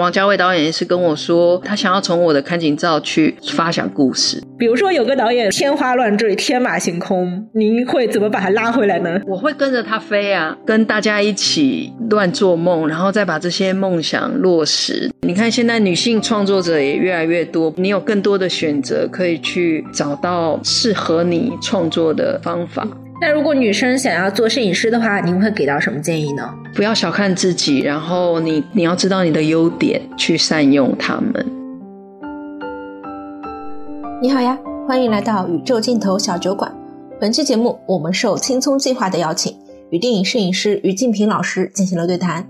王家卫导演也是跟我说，他想要从我的看景照去发想故事。比如说，有个导演天花乱坠、天马行空，您会怎么把他拉回来呢？我会跟着他飞啊，跟大家一起乱做梦，然后再把这些梦想落实。你看，现在女性创作者也越来越多，你有更多的选择，可以去找到适合你创作的方法。那如果女生想要做摄影师的话，您会给到什么建议呢？不要小看自己，然后你你要知道你的优点，去善用它们。你好呀，欢迎来到宇宙尽头小酒馆。本期节目我们受青葱计划的邀请，与电影摄影师于静平老师进行了对谈。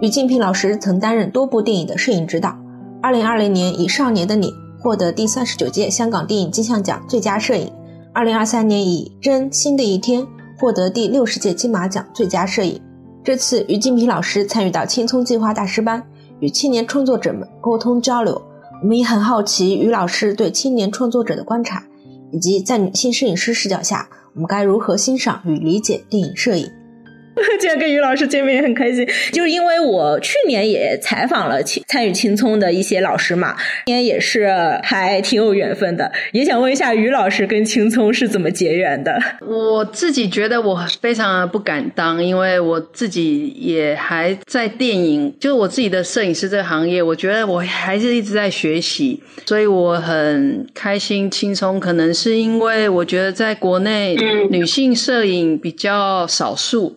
于静平老师曾担任多部电影的摄影指导，二零二零年以《少年的你》获得第三十九届香港电影金像奖最佳摄影。二零二三年以《真新的一天》获得第六十届金马奖最佳摄影。这次于静平老师参与到青葱计划大师班，与青年创作者们沟通交流。我们也很好奇于老师对青年创作者的观察，以及在女性摄影师视角下，我们该如何欣赏与理解电影摄影。今天跟于老师见面也很开心，就是因为我去年也采访了青参与青葱的一些老师嘛，今年也是还挺有缘分的，也想问一下于老师跟青葱是怎么结缘的？我自己觉得我非常不敢当，因为我自己也还在电影，就是我自己的摄影师这个行业，我觉得我还是一直在学习，所以我很开心青葱，可能是因为我觉得在国内女性摄影比较少数。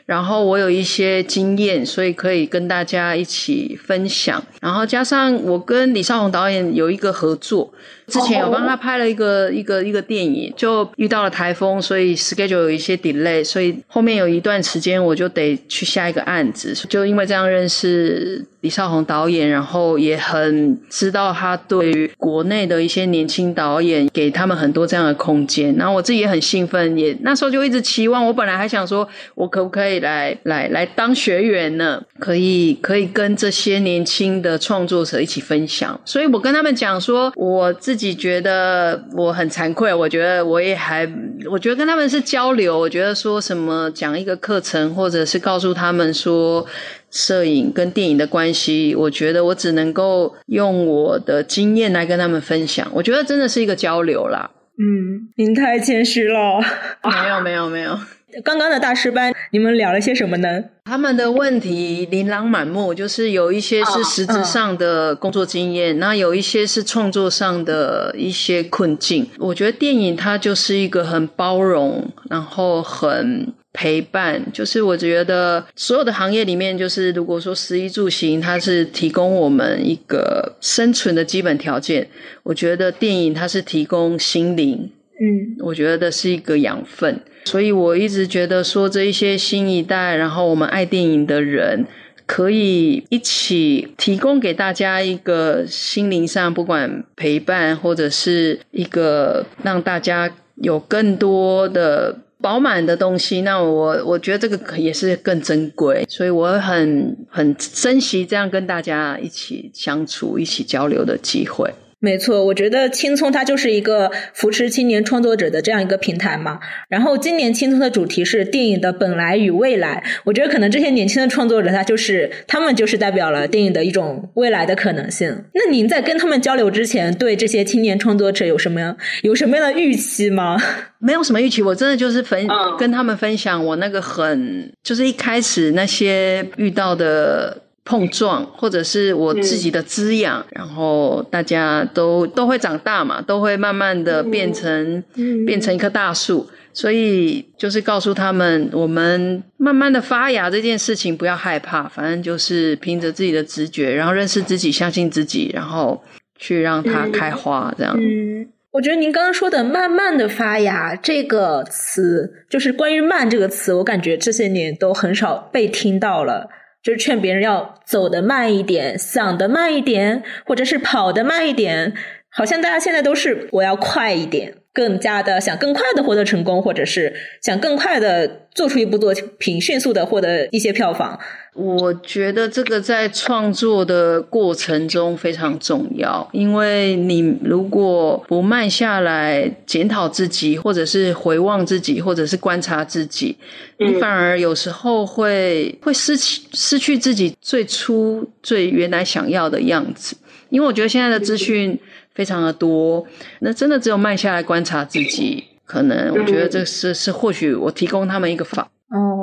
然后我有一些经验，所以可以跟大家一起分享。然后加上我跟李少红导演有一个合作。之前有帮他拍了一个一个一个电影，就遇到了台风，所以 schedule 有一些 delay，所以后面有一段时间我就得去下一个案子。就因为这样认识李少红导演，然后也很知道他对于国内的一些年轻导演，给他们很多这样的空间。然后我自己也很兴奋，也那时候就一直期望。我本来还想说，我可不可以来来来当学员呢？可以可以跟这些年轻的创作者一起分享。所以我跟他们讲说，我自己。觉得我很惭愧，我觉得我也还，我觉得跟他们是交流。我觉得说什么讲一个课程，或者是告诉他们说摄影跟电影的关系，我觉得我只能够用我的经验来跟他们分享。我觉得真的是一个交流啦。嗯，您太谦虚了。没有，没有，没有。刚刚的大师班，你们聊了些什么呢？他们的问题琳琅满目，就是有一些是实质上的工作经验，那有一些是创作上的一些困境。我觉得电影它就是一个很包容，然后很陪伴。就是我觉得所有的行业里面，就是如果说食衣住行，它是提供我们一个生存的基本条件。我觉得电影它是提供心灵。嗯，我觉得是一个养分，所以我一直觉得说这一些新一代，然后我们爱电影的人，可以一起提供给大家一个心灵上不管陪伴，或者是一个让大家有更多的饱满的东西。那我我觉得这个也是更珍贵，所以我很很珍惜这样跟大家一起相处、一起交流的机会。没错，我觉得青葱它就是一个扶持青年创作者的这样一个平台嘛。然后今年青葱的主题是电影的本来与未来，我觉得可能这些年轻的创作者他就是他们就是代表了电影的一种未来的可能性。那您在跟他们交流之前，对这些青年创作者有什么有什么样的预期吗？没有什么预期，我真的就是分跟他们分享我那个很就是一开始那些遇到的。碰撞，或者是我自己的滋养，然后大家都都会长大嘛，都会慢慢的变成变成一棵大树。所以就是告诉他们，我们慢慢的发芽这件事情不要害怕，反正就是凭着自己的直觉，然后认识自己，相信自己，然后去让它开花。这样，嗯，我觉得您刚刚说的“慢慢的发芽”这个词，就是关于“慢”这个词，我感觉这些年都很少被听到了。就是劝别人要走得慢一点，想得慢一点，或者是跑得慢一点。好像大家现在都是我要快一点，更加的想更快的获得成功，或者是想更快的做出一部作品，迅速的获得一些票房。我觉得这个在创作的过程中非常重要，因为你如果不慢下来检讨自己，或者是回望自己，或者是观察自己，你反而有时候会会失去失去自己最初最原来想要的样子。因为我觉得现在的资讯非常的多，那真的只有慢下来观察自己，可能我觉得这是是或许我提供他们一个法。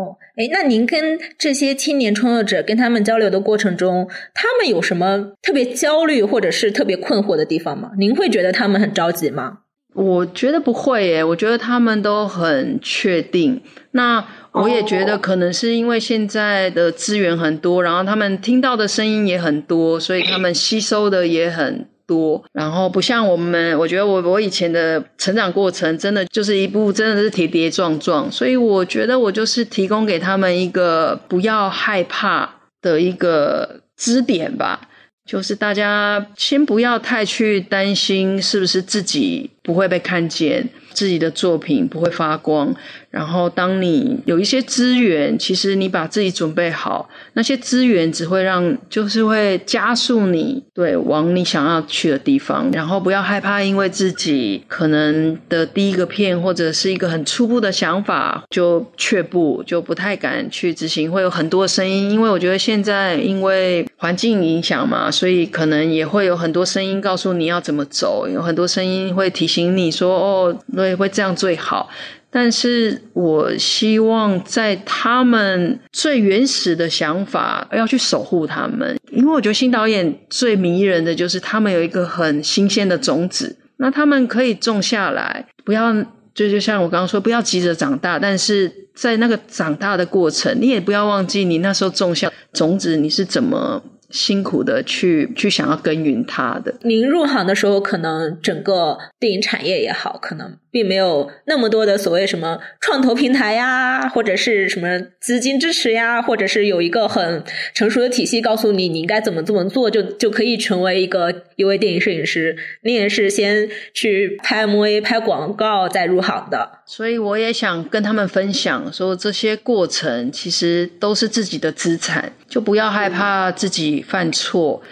哦，哎，那您跟这些青年创作者跟他们交流的过程中，他们有什么特别焦虑或者是特别困惑的地方吗？您会觉得他们很着急吗？我觉得不会耶，我觉得他们都很确定。那我也觉得可能是因为现在的资源很多，然后他们听到的声音也很多，所以他们吸收的也很。多，然后不像我们，我觉得我我以前的成长过程，真的就是一步真的是跌跌撞撞，所以我觉得我就是提供给他们一个不要害怕的一个支点吧，就是大家先不要太去担心是不是自己不会被看见，自己的作品不会发光。然后，当你有一些资源，其实你把自己准备好，那些资源只会让，就是会加速你对往你想要去的地方。然后不要害怕，因为自己可能的第一个片或者是一个很初步的想法就却步，就不太敢去执行。会有很多声音，因为我觉得现在因为环境影响嘛，所以可能也会有很多声音告诉你要怎么走，有很多声音会提醒你说：“哦，对，会这样最好。”但是我希望在他们最原始的想法要去守护他们，因为我觉得新导演最迷人的就是他们有一个很新鲜的种子，那他们可以种下来，不要就就像我刚刚说，不要急着长大，但是在那个长大的过程，你也不要忘记你那时候种下种子，你是怎么。辛苦的去去想要耕耘它的。您入行的时候，可能整个电影产业也好，可能并没有那么多的所谓什么创投平台呀，或者是什么资金支持呀，或者是有一个很成熟的体系告诉你你应该怎么怎么做，就就可以成为一个一位电影摄影师。你也是先去拍 MV、拍广告再入行的，所以我也想跟他们分享，说这些过程其实都是自己的资产，就不要害怕自己。犯错，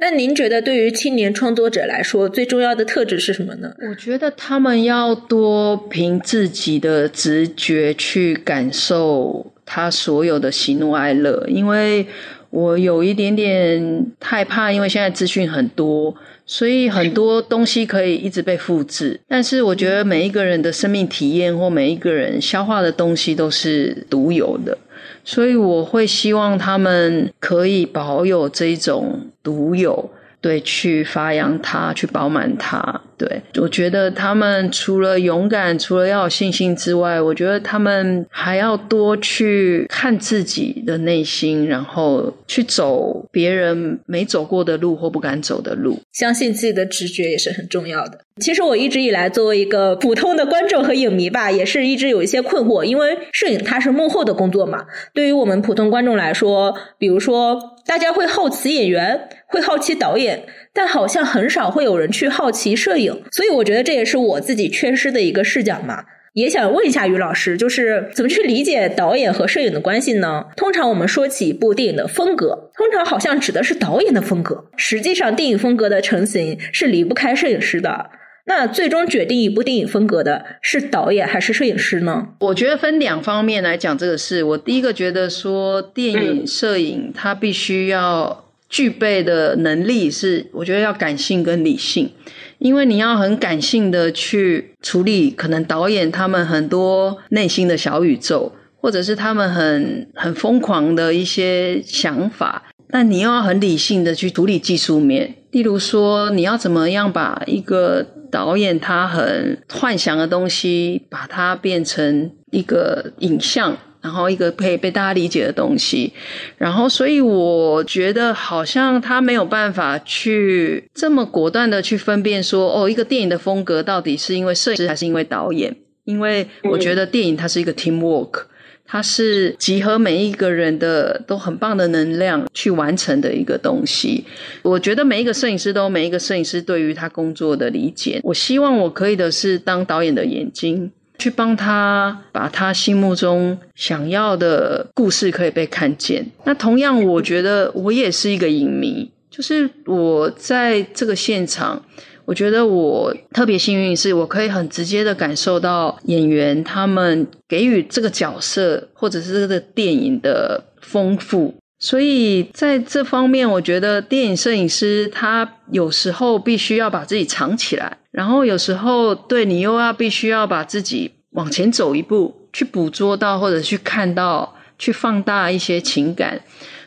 那您觉得对于青年创作者来说，最重要的特质是什么呢？我觉得他们要多凭自己的直觉去感受他所有的喜怒哀乐，因为我有一点点害怕，因为现在资讯很多，所以很多东西可以一直被复制。但是我觉得每一个人的生命体验或每一个人消化的东西都是独有的。所以我会希望他们可以保有这种独有，对，去发扬它，去饱满它。对，我觉得他们除了勇敢，除了要有信心之外，我觉得他们还要多去看自己的内心，然后去走别人没走过的路或不敢走的路。相信自己的直觉也是很重要的。其实我一直以来作为一个普通的观众和影迷吧，也是一直有一些困惑，因为摄影它是幕后的工作嘛。对于我们普通观众来说，比如说大家会好奇演员，会好奇导演。但好像很少会有人去好奇摄影，所以我觉得这也是我自己缺失的一个视角嘛。也想问一下于老师，就是怎么去理解导演和摄影的关系呢？通常我们说起一部电影的风格，通常好像指的是导演的风格，实际上电影风格的成型是离不开摄影师的。那最终决定一部电影风格的是导演还是摄影师呢？我觉得分两方面来讲这个事。我第一个觉得说，电影摄影它必须要。具备的能力是，我觉得要感性跟理性，因为你要很感性的去处理可能导演他们很多内心的小宇宙，或者是他们很很疯狂的一些想法，但你又要很理性的去处理技术面，例如说你要怎么样把一个导演他很幻想的东西，把它变成一个影像。然后一个可以被大家理解的东西，然后所以我觉得好像他没有办法去这么果断的去分辨说，哦，一个电影的风格到底是因为摄影师还是因为导演？因为我觉得电影它是一个 team work，它是集合每一个人的都很棒的能量去完成的一个东西。我觉得每一个摄影师都每一个摄影师对于他工作的理解。我希望我可以的是当导演的眼睛。去帮他把他心目中想要的故事可以被看见。那同样，我觉得我也是一个影迷，就是我在这个现场。我觉得我特别幸运，是我可以很直接的感受到演员他们给予这个角色或者是这个电影的丰富，所以在这方面，我觉得电影摄影师他有时候必须要把自己藏起来，然后有时候对你又要必须要把自己往前走一步，去捕捉到或者去看到，去放大一些情感，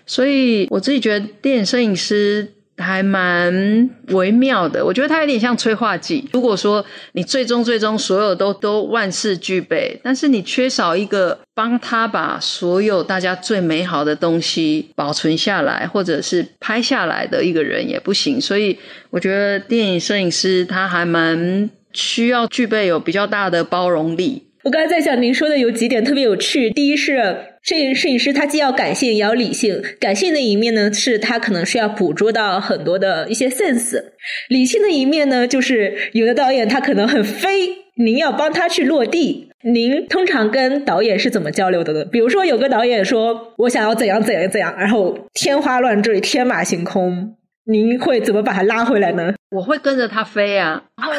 所以我自己觉得电影摄影师。还蛮微妙的，我觉得它有点像催化剂。如果说你最终最终所有都都万事俱备，但是你缺少一个帮他把所有大家最美好的东西保存下来，或者是拍下来的一个人也不行。所以我觉得电影摄影师他还蛮需要具备有比较大的包容力。我刚才在想，您说的有几点特别有趣。第一是摄影摄影师，他既要感性，也要理性。感性的一面呢，是他可能是要捕捉到很多的一些 sense；理性的一面呢，就是有的导演他可能很飞，您要帮他去落地。您通常跟导演是怎么交流的呢？比如说，有个导演说我想要怎样怎样怎样，然后天花乱坠、天马行空。您会怎么把他拉回来呢？我会跟着他飞啊，然 后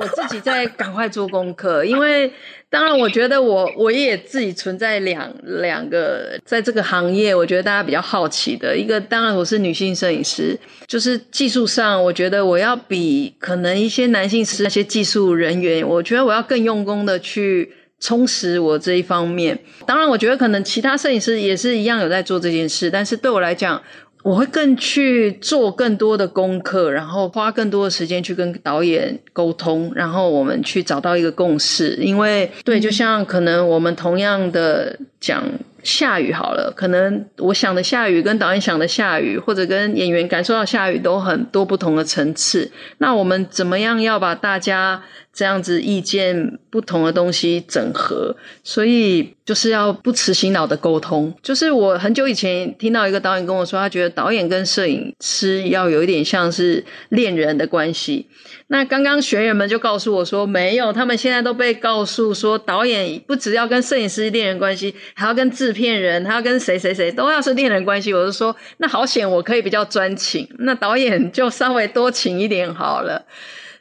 我自己在赶快做功课，因为当然我觉得我我也自己存在两两个在这个行业，我觉得大家比较好奇的一个，当然我是女性摄影师，就是技术上我觉得我要比可能一些男性是那些技术人员，我觉得我要更用功的去充实我这一方面。当然，我觉得可能其他摄影师也是一样有在做这件事，但是对我来讲。我会更去做更多的功课，然后花更多的时间去跟导演沟通，然后我们去找到一个共识。因为对，就像可能我们同样的讲下雨好了，可能我想的下雨跟导演想的下雨，或者跟演员感受到下雨都很多不同的层次。那我们怎么样要把大家？这样子意见不同的东西整合，所以就是要不辞辛劳的沟通。就是我很久以前听到一个导演跟我说，他觉得导演跟摄影师要有一点像是恋人的关系。那刚刚学员们就告诉我说，没有，他们现在都被告诉说，导演不只要跟摄影师恋人关系，还要跟制片人，还要跟谁谁谁都要是恋人关系。我就说，那好险，我可以比较专情，那导演就稍微多情一点好了。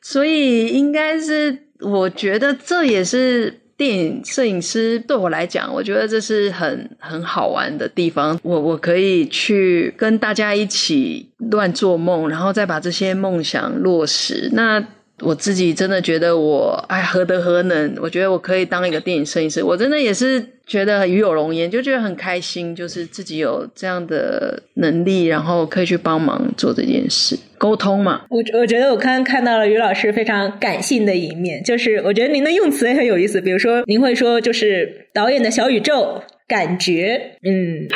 所以应该是，我觉得这也是电影摄影师对我来讲，我觉得这是很很好玩的地方。我我可以去跟大家一起乱做梦，然后再把这些梦想落实。那我自己真的觉得我哎何德何能？我觉得我可以当一个电影摄影师，我真的也是觉得与有荣焉，就觉得很开心，就是自己有这样的能力，然后可以去帮忙做这件事。沟通嘛，我我觉得我刚刚看到了于老师非常感性的一面，就是我觉得您的用词也很有意思，比如说您会说就是导演的小宇宙感觉，嗯，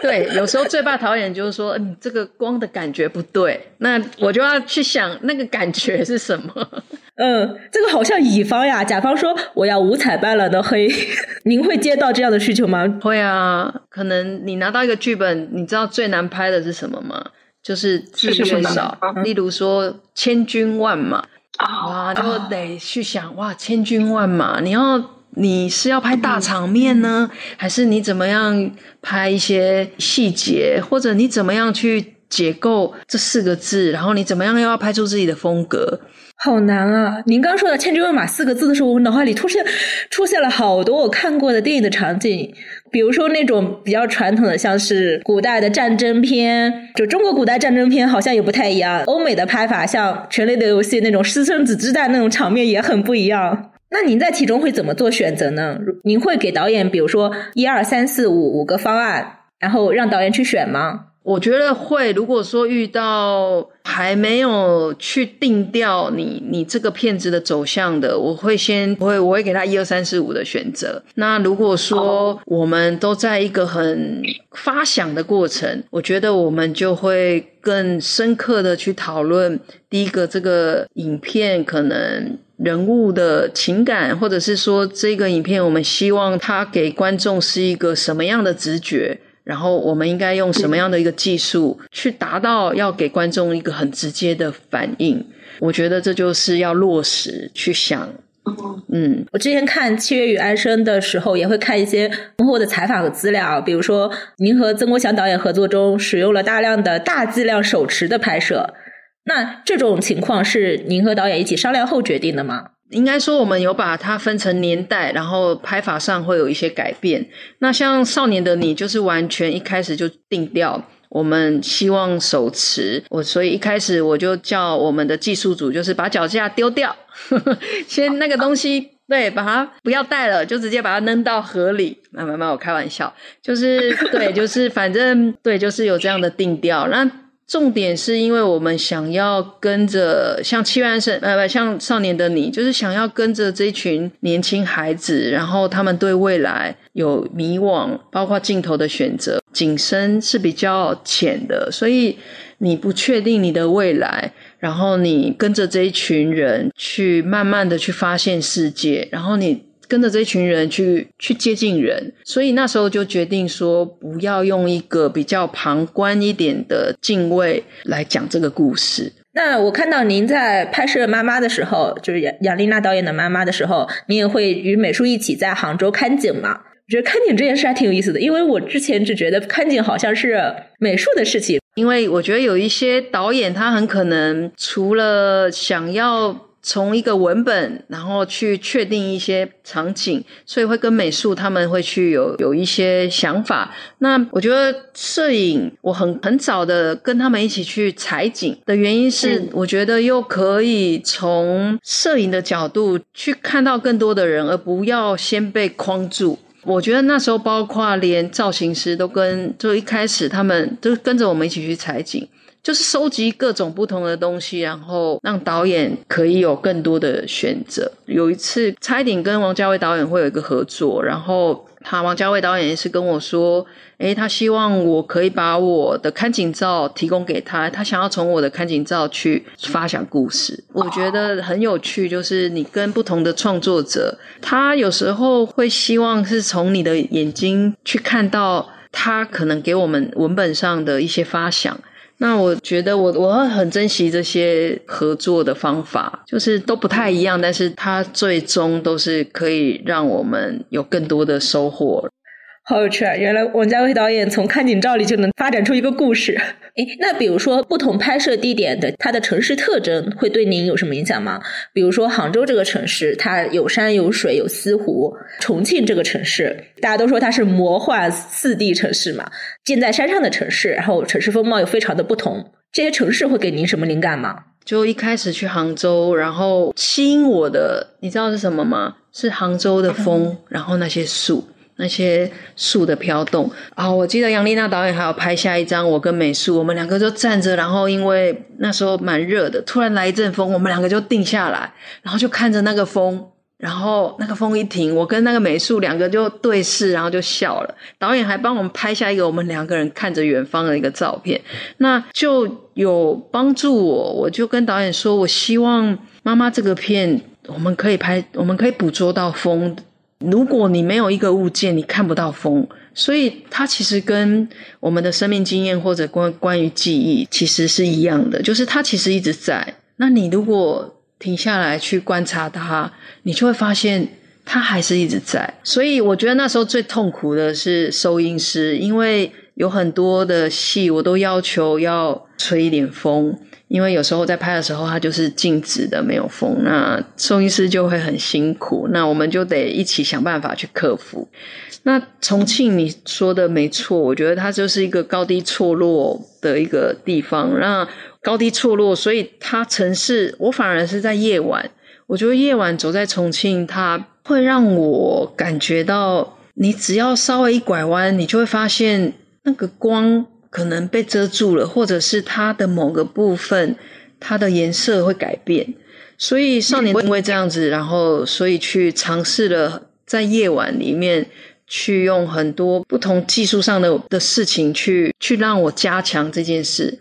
对，有时候最怕导演就是说，嗯，这个光的感觉不对，那我就要去想那个感觉是什么。嗯，这个好像乙方呀，甲方说我要五彩斑斓的黑，您会接到这样的需求吗？会啊，可能你拿到一个剧本，你知道最难拍的是什么吗？就是字越少，例如说千军万马，哇，就得去想哇，千军万马，你要你是要拍大场面呢，还是你怎么样拍一些细节，或者你怎么样去解构这四个字，然后你怎么样又要拍出自己的风格？好难啊！您刚说的“千军万马”四个字的时候，我脑海里出现出现了好多我看过的电影的场景，比如说那种比较传统的，像是古代的战争片，就中国古代战争片好像也不太一样。欧美的拍法，像《权力的游戏》那种私生子之战那种场面也很不一样。那您在其中会怎么做选择呢？您会给导演，比如说一二三四五五个方案，然后让导演去选吗？我觉得会。如果说遇到还没有去定掉你你这个片子的走向的，我会先我会我会给他一二三四五的选择。那如果说我们都在一个很发想的过程，我觉得我们就会更深刻的去讨论第一个这个影片可能人物的情感，或者是说这个影片我们希望它给观众是一个什么样的直觉。然后我们应该用什么样的一个技术去达到要给观众一个很直接的反应？我觉得这就是要落实去想嗯，我之前看《七月与安生》的时候，也会看一些幕后的采访和资料，比如说您和曾国祥导演合作中，使用了大量的大剂量手持的拍摄。那这种情况是您和导演一起商量后决定的吗？应该说，我们有把它分成年代，然后拍法上会有一些改变。那像《少年的你》就是完全一开始就定调，我们希望手持我，所以一开始我就叫我们的技术组，就是把脚架丢掉，先那个东西，对，把它不要带了，就直接把它扔到河里。慢慢慢，我开玩笑，就是对，就是反正对，就是有这样的定调。那重点是因为我们想要跟着像七万生呃不像少年的你，就是想要跟着这群年轻孩子，然后他们对未来有迷惘，包括镜头的选择，景深是比较浅的，所以你不确定你的未来，然后你跟着这一群人去慢慢的去发现世界，然后你。跟着这群人去去接近人，所以那时候就决定说，不要用一个比较旁观一点的敬畏来讲这个故事。那我看到您在拍摄妈妈的时候，就是杨杨丽娜导演的妈妈的时候，您也会与美术一起在杭州看景嘛？我觉得看景这件事还挺有意思的，因为我之前只觉得看景好像是美术的事情，因为我觉得有一些导演他很可能除了想要。从一个文本，然后去确定一些场景，所以会跟美术他们会去有有一些想法。那我觉得摄影，我很很早的跟他们一起去采景的原因是，我觉得又可以从摄影的角度去看到更多的人，而不要先被框住。我觉得那时候，包括连造型师都跟就一开始他们都跟着我们一起去采景。就是收集各种不同的东西，然后让导演可以有更多的选择。有一次，差一点跟王家卫导演会有一个合作，然后他王家卫导演也是跟我说：“诶，他希望我可以把我的看景照提供给他，他想要从我的看景照去发想故事。”我觉得很有趣，就是你跟不同的创作者，他有时候会希望是从你的眼睛去看到他可能给我们文本上的一些发想。那我觉得我我会很珍惜这些合作的方法，就是都不太一样，但是它最终都是可以让我们有更多的收获。好有趣啊！原来王家卫导演从看景照里就能发展出一个故事。诶，那比如说不同拍摄地点的它的城市特征会对您有什么影响吗？比如说杭州这个城市，它有山有水有西湖；重庆这个城市，大家都说它是魔幻四 D 城市嘛，建在山上的城市，然后城市风貌又非常的不同。这些城市会给您什么灵感吗？就一开始去杭州，然后吸引我的，你知道是什么吗？是杭州的风，然后那些树。那些树的飘动啊！我记得杨丽娜导演还有拍下一张，我跟美术，我们两个就站着，然后因为那时候蛮热的，突然来一阵风，我们两个就定下来，然后就看着那个风，然后那个风一停，我跟那个美术两个就对视，然后就笑了。导演还帮我们拍下一个我们两个人看着远方的一个照片，那就有帮助我。我就跟导演说，我希望妈妈这个片我们可以拍，我们可以捕捉到风。如果你没有一个物件，你看不到风，所以它其实跟我们的生命经验或者关关于记忆其实是一样的，就是它其实一直在。那你如果停下来去观察它，你就会发现它还是一直在。所以我觉得那时候最痛苦的是收音师，因为有很多的戏我都要求要吹一点风。因为有时候在拍的时候，它就是静止的，没有风，那收音师就会很辛苦。那我们就得一起想办法去克服。那重庆你说的没错，我觉得它就是一个高低错落的一个地方。那高低错落，所以它城市，我反而是在夜晚。我觉得夜晚走在重庆，它会让我感觉到，你只要稍微一拐弯，你就会发现那个光。可能被遮住了，或者是它的某个部分，它的颜色会改变。所以少年因为这样子，然后所以去尝试了在夜晚里面去用很多不同技术上的的事情去去让我加强这件事。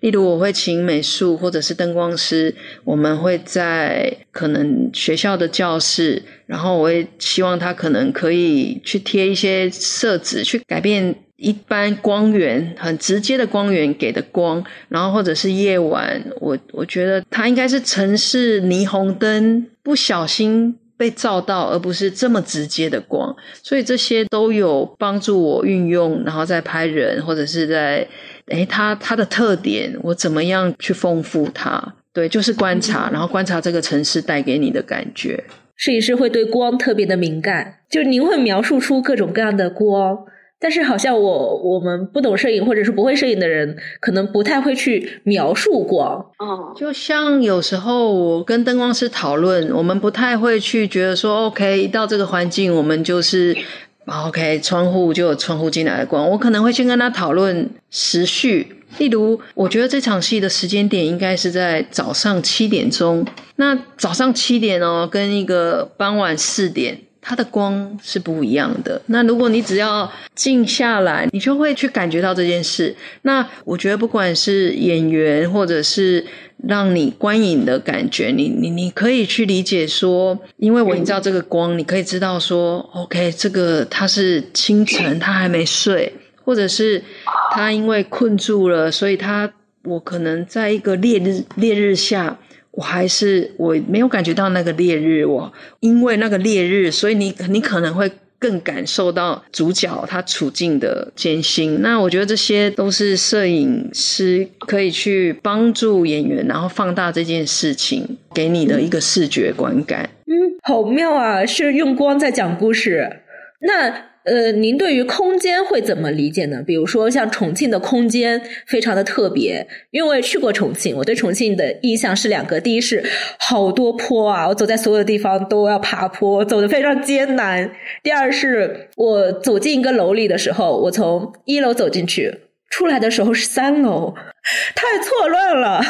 例如，我会请美术或者是灯光师，我们会在可能学校的教室，然后我会希望他可能可以去贴一些色纸，去改变。一般光源很直接的光源给的光，然后或者是夜晚，我我觉得它应该是城市霓虹灯不小心被照到，而不是这么直接的光，所以这些都有帮助我运用，然后再拍人或者是在，诶，它它的特点，我怎么样去丰富它？对，就是观察，然后观察这个城市带给你的感觉。摄影师会对光特别的敏感，就是您会描述出各种各样的光。但是好像我我们不懂摄影或者是不会摄影的人，可能不太会去描述光。哦，就像有时候我跟灯光师讨论，我们不太会去觉得说，OK，一到这个环境，我们就是 OK，窗户就有窗户进来的光。我可能会先跟他讨论时序，例如，我觉得这场戏的时间点应该是在早上七点钟。那早上七点哦，跟一个傍晚四点。它的光是不一样的。那如果你只要静下来，你就会去感觉到这件事。那我觉得，不管是演员，或者是让你观影的感觉，你你你可以去理解说，因为我营造这个光，你可以知道说，OK，这个他是清晨，他还没睡，或者是他因为困住了，所以他我可能在一个烈日烈日下。我还是我没有感觉到那个烈日，我因为那个烈日，所以你你可能会更感受到主角他处境的艰辛。那我觉得这些都是摄影师可以去帮助演员，然后放大这件事情给你的一个视觉观感。嗯，好妙啊！是用光在讲故事。那。呃，您对于空间会怎么理解呢？比如说，像重庆的空间非常的特别，因为我也去过重庆，我对重庆的印象是两个：第一是好多坡啊，我走在所有的地方都要爬坡，走的非常艰难；第二是我走进一个楼里的时候，我从一楼走进去，出来的时候是三楼，太错乱了。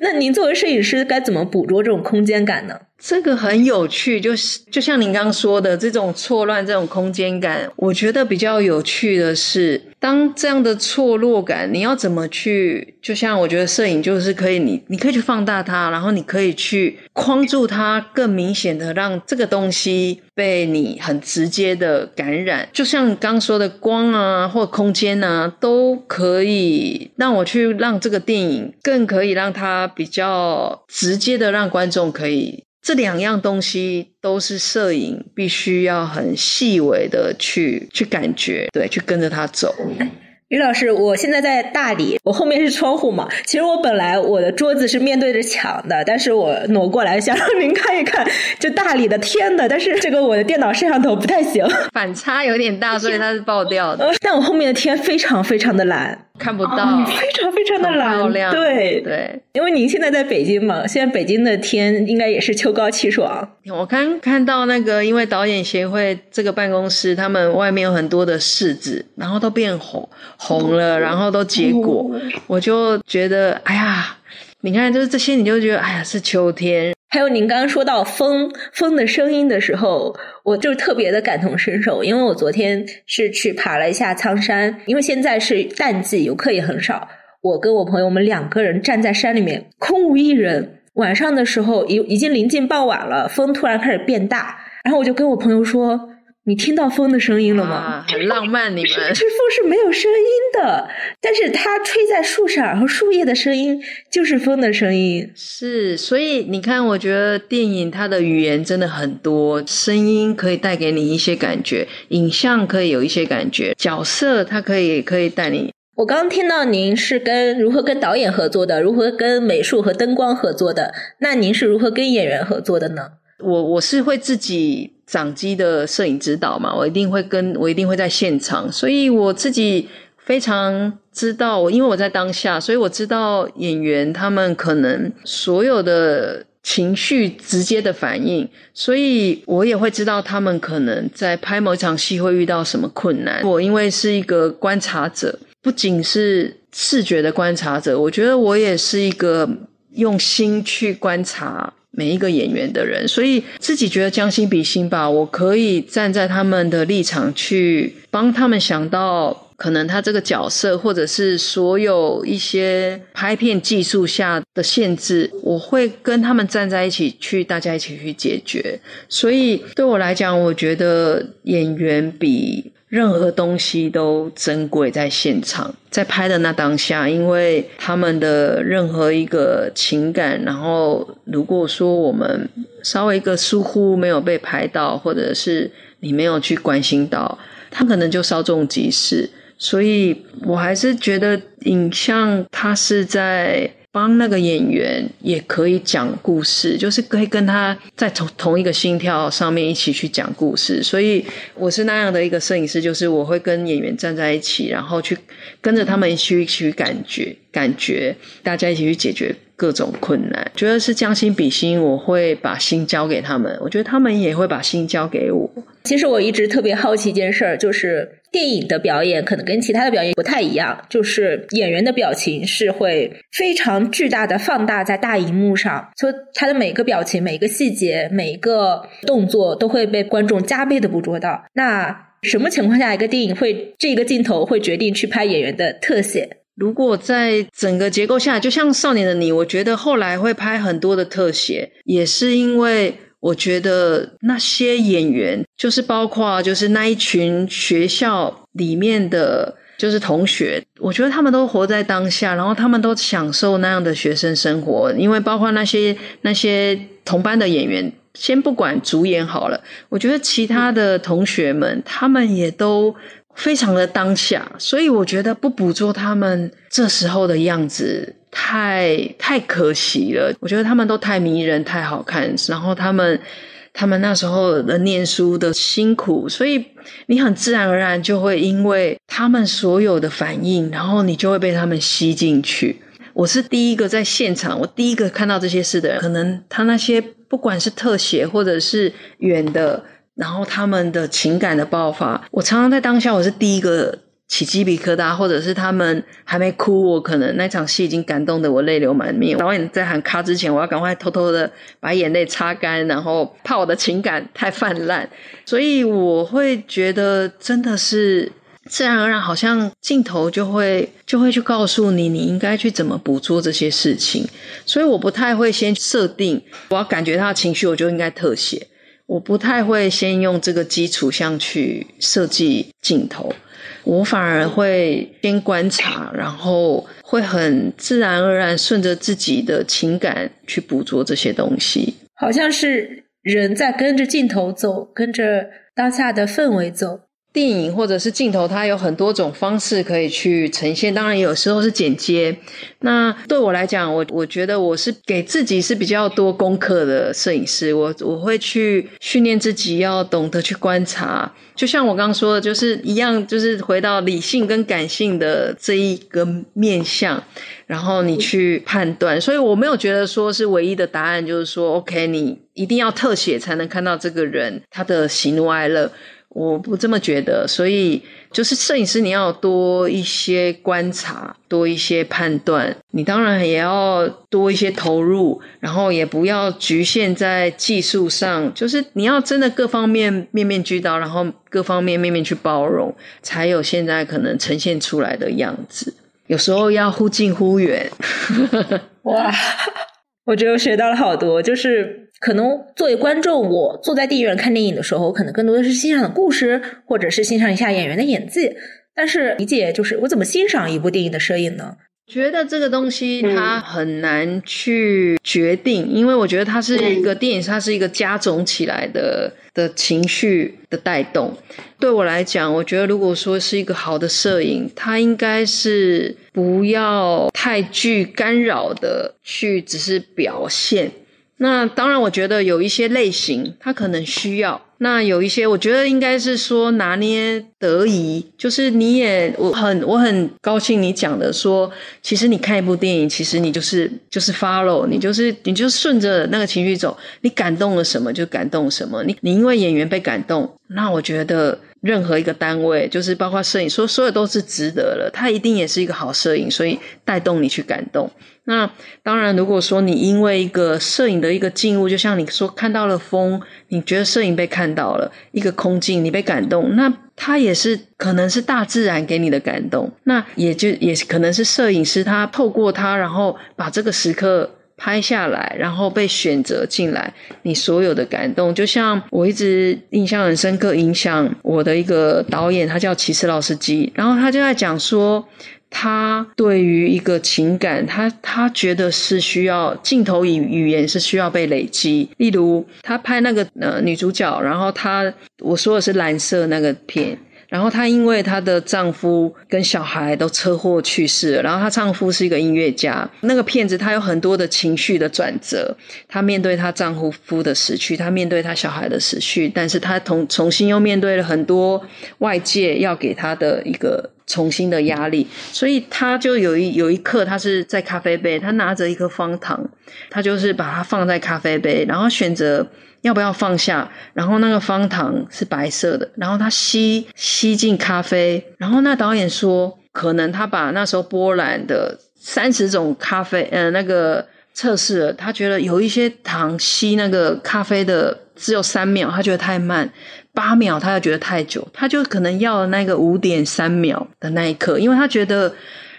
那您作为摄影师，该怎么捕捉这种空间感呢？这个很有趣，就是就像您刚刚说的这种错乱、这种空间感，我觉得比较有趣的是，当这样的错落感，你要怎么去？就像我觉得摄影就是可以，你你可以去放大它，然后你可以去框住它，更明显的让这个东西被你很直接的感染。就像刚说的光啊，或空间啊，都可以让我去让这个电影更可以让它比较直接的让观众可以。这两样东西都是摄影必须要很细微的去去感觉，对，去跟着他走。于老师，我现在在大理，我后面是窗户嘛。其实我本来我的桌子是面对着墙的，但是我挪过来想让您看一看，就大理的天的。但是这个我的电脑摄像头不太行，反差有点大，所以它是爆掉的。但我后面的天非常非常的蓝。看不到，非常非常的蓝，对对。因为您现在在北京嘛，现在北京的天应该也是秋高气爽。我刚看到那个，因为导演协会这个办公室，他们外面有很多的柿子，然后都变红红了，然后都结果，我就觉得，哎呀，你看，就是这些，你就觉得，哎呀，是秋天。还有您刚刚说到风风的声音的时候，我就特别的感同身受，因为我昨天是去爬了一下苍山，因为现在是淡季，游客也很少。我跟我朋友，我们两个人站在山里面，空无一人。晚上的时候，已已经临近傍晚了，风突然开始变大，然后我就跟我朋友说。你听到风的声音了吗？很浪漫，你们。这风是没有声音的，但是它吹在树上，然后树叶的声音就是风的声音。是，所以你看，我觉得电影它的语言真的很多，声音可以带给你一些感觉，影像可以有一些感觉，角色它可以可以带你。我刚刚听到您是跟如何跟导演合作的，如何跟美术和灯光合作的，那您是如何跟演员合作的呢？我我是会自己。掌机的摄影指导嘛，我一定会跟我一定会在现场，所以我自己非常知道，因为我在当下，所以我知道演员他们可能所有的情绪直接的反应，所以我也会知道他们可能在拍某场戏会遇到什么困难。我因为是一个观察者，不仅是视觉的观察者，我觉得我也是一个用心去观察。每一个演员的人，所以自己觉得将心比心吧。我可以站在他们的立场去帮他们想到，可能他这个角色，或者是所有一些拍片技术下的限制，我会跟他们站在一起，去大家一起去解决。所以对我来讲，我觉得演员比。任何东西都珍贵，在现场，在拍的那当下，因为他们的任何一个情感，然后如果说我们稍微一个疏忽没有被拍到，或者是你没有去关心到，他可能就稍纵即逝。所以我还是觉得影像它是在。帮那个演员也可以讲故事，就是可以跟他在同同一个心跳上面一起去讲故事。所以我是那样的一个摄影师，就是我会跟演员站在一起，然后去跟着他们一起去感觉，感觉大家一起去解决各种困难。觉得是将心比心，我会把心交给他们，我觉得他们也会把心交给我。其实我一直特别好奇一件事儿，就是。电影的表演可能跟其他的表演不太一样，就是演员的表情是会非常巨大的放大在大荧幕上，所以他的每个表情、每个细节、每一个动作都会被观众加倍的捕捉到。那什么情况下一个电影会这个镜头会决定去拍演员的特写？如果在整个结构下，就像《少年的你》，我觉得后来会拍很多的特写，也是因为。我觉得那些演员，就是包括就是那一群学校里面的，就是同学，我觉得他们都活在当下，然后他们都享受那样的学生生活。因为包括那些那些同班的演员，先不管主演好了，我觉得其他的同学们，他们也都非常的当下，所以我觉得不捕捉他们这时候的样子。太太可惜了，我觉得他们都太迷人、太好看，然后他们他们那时候的念书的辛苦，所以你很自然而然就会因为他们所有的反应，然后你就会被他们吸进去。我是第一个在现场，我第一个看到这些事的人，可能他那些不管是特写或者是远的，然后他们的情感的爆发，我常常在当下，我是第一个。起鸡皮疙瘩，或者是他们还没哭，我可能那场戏已经感动的我泪流满面。导演在喊卡之前，我要赶快偷偷的把眼泪擦干，然后怕我的情感太泛滥，所以我会觉得真的是自然而然，好像镜头就会就会去告诉你，你应该去怎么捕捉这些事情。所以我不太会先设定，我要感觉他的情绪，我就应该特写。我不太会先用这个基础像去设计镜头。我反而会先观察，然后会很自然而然顺着自己的情感去捕捉这些东西，好像是人在跟着镜头走，跟着当下的氛围走。电影或者是镜头，它有很多种方式可以去呈现。当然，有时候是剪接。那对我来讲，我我觉得我是给自己是比较多功课的摄影师。我我会去训练自己，要懂得去观察。就像我刚刚说的，就是一样，就是回到理性跟感性的这一个面向，然后你去判断。所以我没有觉得说是唯一的答案，就是说，OK，你一定要特写才能看到这个人他的喜怒哀乐。我不这么觉得，所以就是摄影师，你要多一些观察，多一些判断，你当然也要多一些投入，然后也不要局限在技术上，就是你要真的各方面面面俱到，然后各方面面面去包容，才有现在可能呈现出来的样子。有时候要忽近忽远。哇，我觉得我学到了好多，就是。可能作为观众，我坐在电影院看电影的时候，可能更多的是欣赏的故事，或者是欣赏一下演员的演技。但是理解就是我怎么欣赏一部电影的摄影呢？觉得这个东西它很难去决定，因为我觉得它是一个电影，它是一个加总起来的的情绪的带动。对我来讲，我觉得如果说是一个好的摄影，它应该是不要太具干扰的去只是表现。那当然，我觉得有一些类型，它可能需要；那有一些，我觉得应该是说拿捏得宜。就是你也，我很我很高兴你讲的说，其实你看一部电影，其实你就是就是 follow，你就是你就顺着那个情绪走，你感动了什么就感动什么。你你因为演员被感动，那我觉得。任何一个单位，就是包括摄影，说所有都是值得了。他一定也是一个好摄影，所以带动你去感动。那当然，如果说你因为一个摄影的一个静物，就像你说看到了风，你觉得摄影被看到了一个空镜，你被感动，那它也是可能是大自然给你的感动。那也就也可能是摄影师他透过他，然后把这个时刻。拍下来，然后被选择进来，你所有的感动，就像我一直印象很深刻，影响我的一个导演，他叫齐斯劳斯基，然后他就在讲说，他对于一个情感，他他觉得是需要镜头语语言是需要被累积。例如，他拍那个呃女主角，然后他我说的是蓝色那个片。然后她因为她的丈夫跟小孩都车祸去世了，然后她丈夫是一个音乐家。那个骗子她有很多的情绪的转折，她面对她丈夫的死去，她面对她小孩的死去，但是她重重新又面对了很多外界要给她的一个重新的压力，所以她就有一有一刻，她是在咖啡杯，她拿着一颗方糖，她就是把它放在咖啡杯，然后选择。要不要放下？然后那个方糖是白色的，然后他吸吸进咖啡，然后那导演说，可能他把那时候波兰的三十种咖啡，呃，那个测试了，他觉得有一些糖吸那个咖啡的只有三秒，他觉得太慢；八秒他又觉得太久，他就可能要那个五点三秒的那一刻，因为他觉得。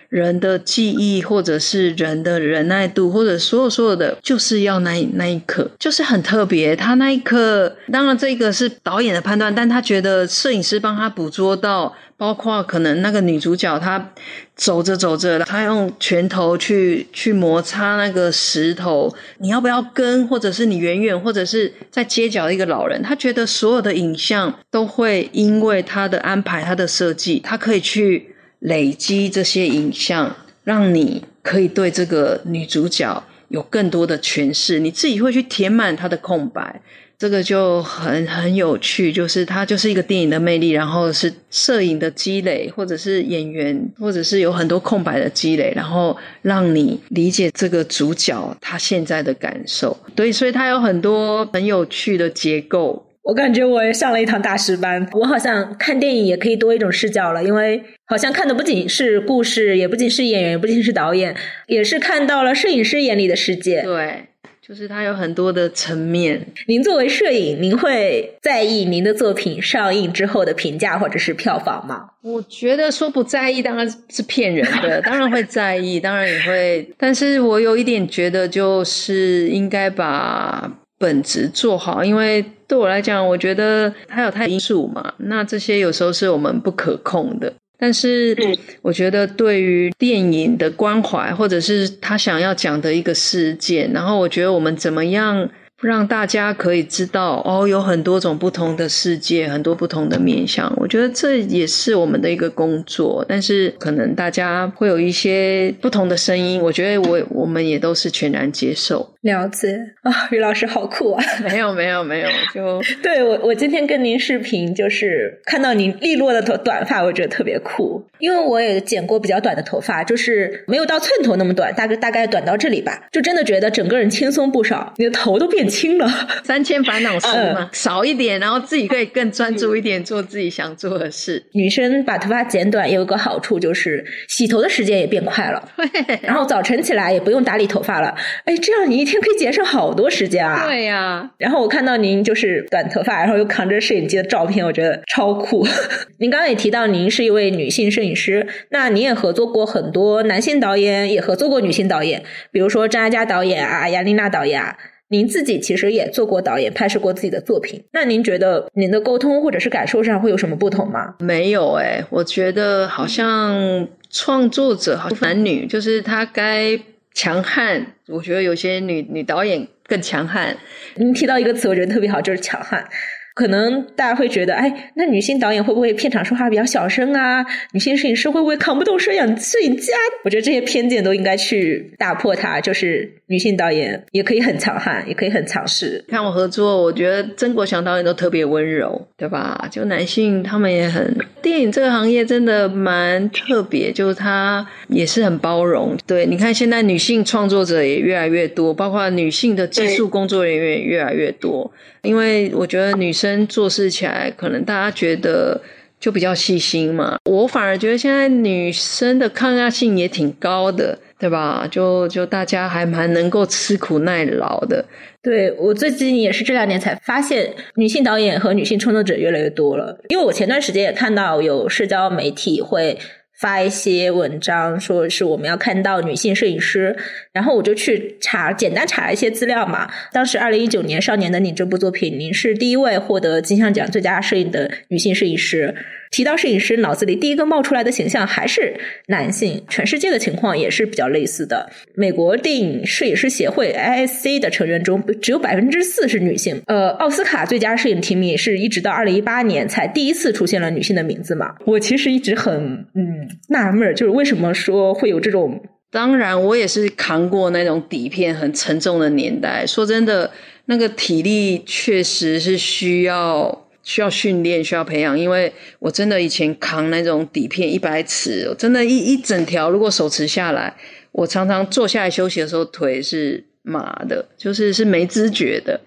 人的记忆，或者是人的忍耐度，或者所有所有的，就是要那那一刻，就是很特别。他那一刻，当然这个是导演的判断，但他觉得摄影师帮他捕捉到，包括可能那个女主角，她走着走着，她用拳头去去摩擦那个石头，你要不要跟？或者是你远远，或者是在街角的一个老人，他觉得所有的影像都会因为他的安排，他的设计，他可以去。累积这些影像，让你可以对这个女主角有更多的诠释，你自己会去填满她的空白，这个就很很有趣。就是它就是一个电影的魅力，然后是摄影的积累，或者是演员，或者是有很多空白的积累，然后让你理解这个主角他现在的感受。对，所以它有很多很有趣的结构。我感觉我也上了一堂大师班，我好像看电影也可以多一种视角了，因为好像看的不仅是故事，也不仅是演员，也不仅是导演，也是看到了摄影师眼里的世界。对，就是它有很多的层面。您作为摄影，您会在意您的作品上映之后的评价或者是票房吗？我觉得说不在意当然是骗人的，当然会在意，当然也会，但是我有一点觉得就是应该把。本职做好，因为对我来讲，我觉得它有太因素嘛。那这些有时候是我们不可控的。但是，我觉得对于电影的关怀，或者是他想要讲的一个事件，然后我觉得我们怎么样？让大家可以知道哦，有很多种不同的世界，很多不同的面相。我觉得这也是我们的一个工作，但是可能大家会有一些不同的声音。我觉得我我们也都是全然接受。了解啊，于老师好酷啊！没有没有没有，就 对我我今天跟您视频，就是看到您利落的头短发，我觉得特别酷。因为我也剪过比较短的头发，就是没有到寸头那么短，大概大概短到这里吧，就真的觉得整个人轻松不少，你的头都变。轻了，三千烦恼丝嘛，少一点，然后自己可以更专注一点，做自己想做的事。女生把头发剪短有一个好处，就是洗头的时间也变快了。对，然后早晨起来也不用打理头发了。哎，这样你一天可以节省好多时间啊。对呀。然后我看到您就是短头发，然后又扛着摄影机的照片，我觉得超酷。您刚刚也提到您是一位女性摄影师，那您也合作过很多男性导演，也合作过女性导演，比如说张艾嘉导演啊，杨丽娜导演啊。您自己其实也做过导演，拍摄过自己的作品。那您觉得您的沟通或者是感受上会有什么不同吗？没有哎，我觉得好像创作者好男女，就是他该强悍。我觉得有些女女导演更强悍。您提到一个词，我觉得特别好，就是强悍。可能大家会觉得，哎，那女性导演会不会片场说话比较小声啊？女性摄影师会不会扛不动摄影摄影家？我觉得这些偏见都应该去打破它。就是女性导演也可以很强悍，也可以很强势。看我合作，我觉得曾国祥导演都特别温柔，对吧？就男性他们也很，电影这个行业真的蛮特别，就是他也是很包容。对，你看现在女性创作者也越来越多，包括女性的技术工作人员也越来越多。因为我觉得女生做事起来，可能大家觉得就比较细心嘛。我反而觉得现在女生的抗压性也挺高的，对吧？就就大家还蛮能够吃苦耐劳的。对我最近也是这两年才发现，女性导演和女性创作者越来越多了。因为我前段时间也看到有社交媒体会。发一些文章，说是我们要看到女性摄影师，然后我就去查，简单查了一些资料嘛。当时二零一九年《少年的你》这部作品，您是第一位获得金像奖最佳摄影的女性摄影师。提到摄影师，脑子里第一个冒出来的形象还是男性。全世界的情况也是比较类似的。美国电影摄影师协会 （ISC） 的成员中，只有百分之四是女性。呃，奥斯卡最佳摄影提名也是一直到二零一八年才第一次出现了女性的名字嘛？我其实一直很嗯纳闷，就是为什么说会有这种？当然，我也是扛过那种底片很沉重的年代。说真的，那个体力确实是需要。需要训练，需要培养，因为我真的以前扛那种底片一百尺，真的，一一整条，如果手持下来，我常常坐下来休息的时候腿是麻的，就是是没知觉的。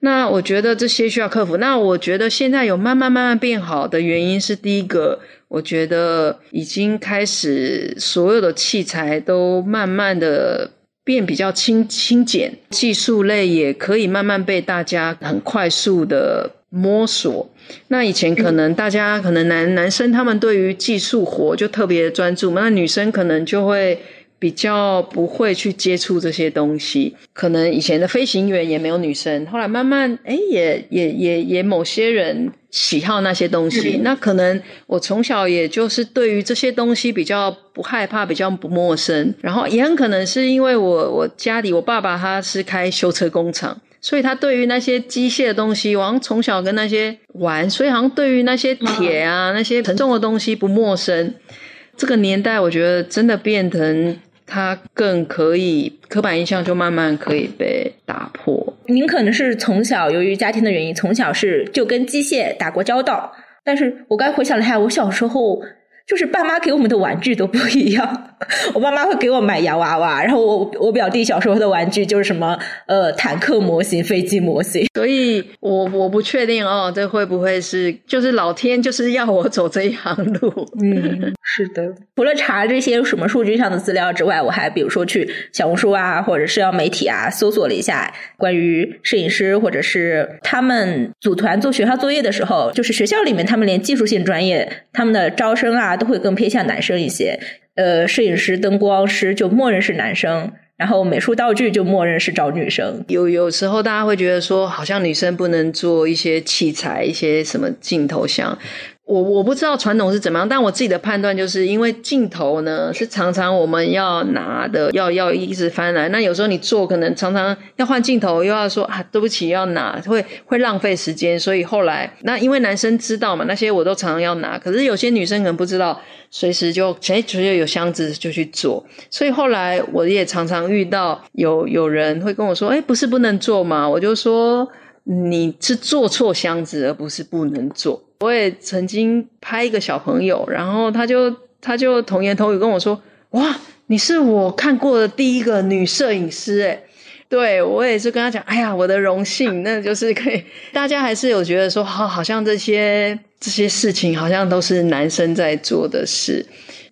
那我觉得这些需要克服。那我觉得现在有慢慢慢慢变好的原因是，第一个，我觉得已经开始所有的器材都慢慢的变比较轻轻简，技术类也可以慢慢被大家很快速的。摸索，那以前可能大家可能男男生他们对于技术活就特别专注，那女生可能就会比较不会去接触这些东西。可能以前的飞行员也没有女生，后来慢慢哎也也也也某些人喜好那些东西。那可能我从小也就是对于这些东西比较不害怕，比较不陌生。然后也很可能是因为我我家里我爸爸他是开修车工厂。所以他对于那些机械的东西，我好像从小跟那些玩，所以好像对于那些铁啊、那些沉重的东西不陌生。这个年代，我觉得真的变成他更可以刻板印象就慢慢可以被打破。您可能是从小由于家庭的原因，从小是就跟机械打过交道，但是我刚回想一下，我小时候。就是爸妈给我们的玩具都不一样，我爸妈会给我买洋娃娃，然后我我表弟小时候的玩具就是什么呃坦克模型、飞机模型，所以我我不确定哦，这会不会是就是老天就是要我走这一行路？嗯，是的。除了查这些什么数据上的资料之外，我还比如说去小红书啊或者社交媒体啊搜索了一下关于摄影师或者是他们组团做学校作业的时候，就是学校里面他们连技术性专业他们的招生啊。都会更偏向男生一些，呃，摄影师、灯光师就默认是男生，然后美术道具就默认是找女生。有有时候大家会觉得说，好像女生不能做一些器材、一些什么镜头像。我我不知道传统是怎么样，但我自己的判断就是因为镜头呢是常常我们要拿的，要要一直翻来。那有时候你做可能常常要换镜头，又要说啊对不起要拿，会会浪费时间。所以后来那因为男生知道嘛，那些我都常常要拿。可是有些女生可能不知道，随时就哎直接有箱子就去做。所以后来我也常常遇到有有人会跟我说，哎不是不能做吗？我就说你是做错箱子，而不是不能做。我也曾经拍一个小朋友，然后他就他就童言童语跟我说：“哇，你是我看过的第一个女摄影师。”诶，对我也是跟他讲：“哎呀，我的荣幸。”那就是可以，大家还是有觉得说，好，好像这些这些事情好像都是男生在做的事。